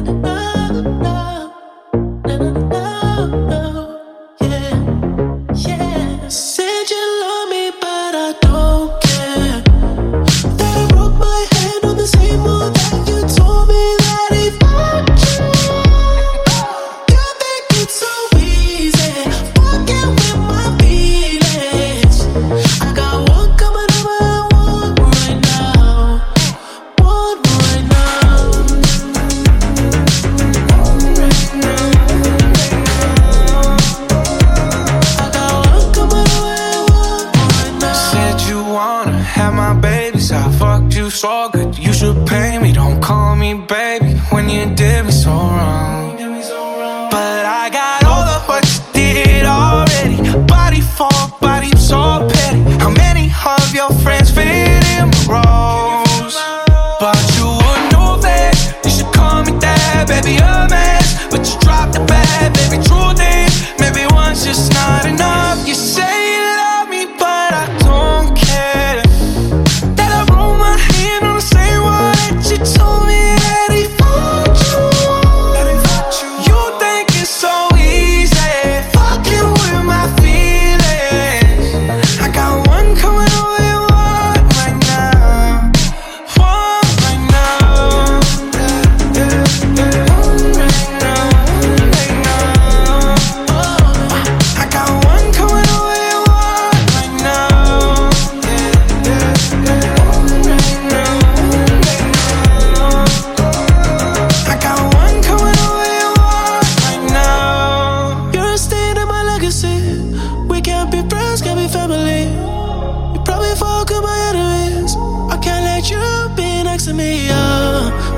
da da. To me, yeah. You belong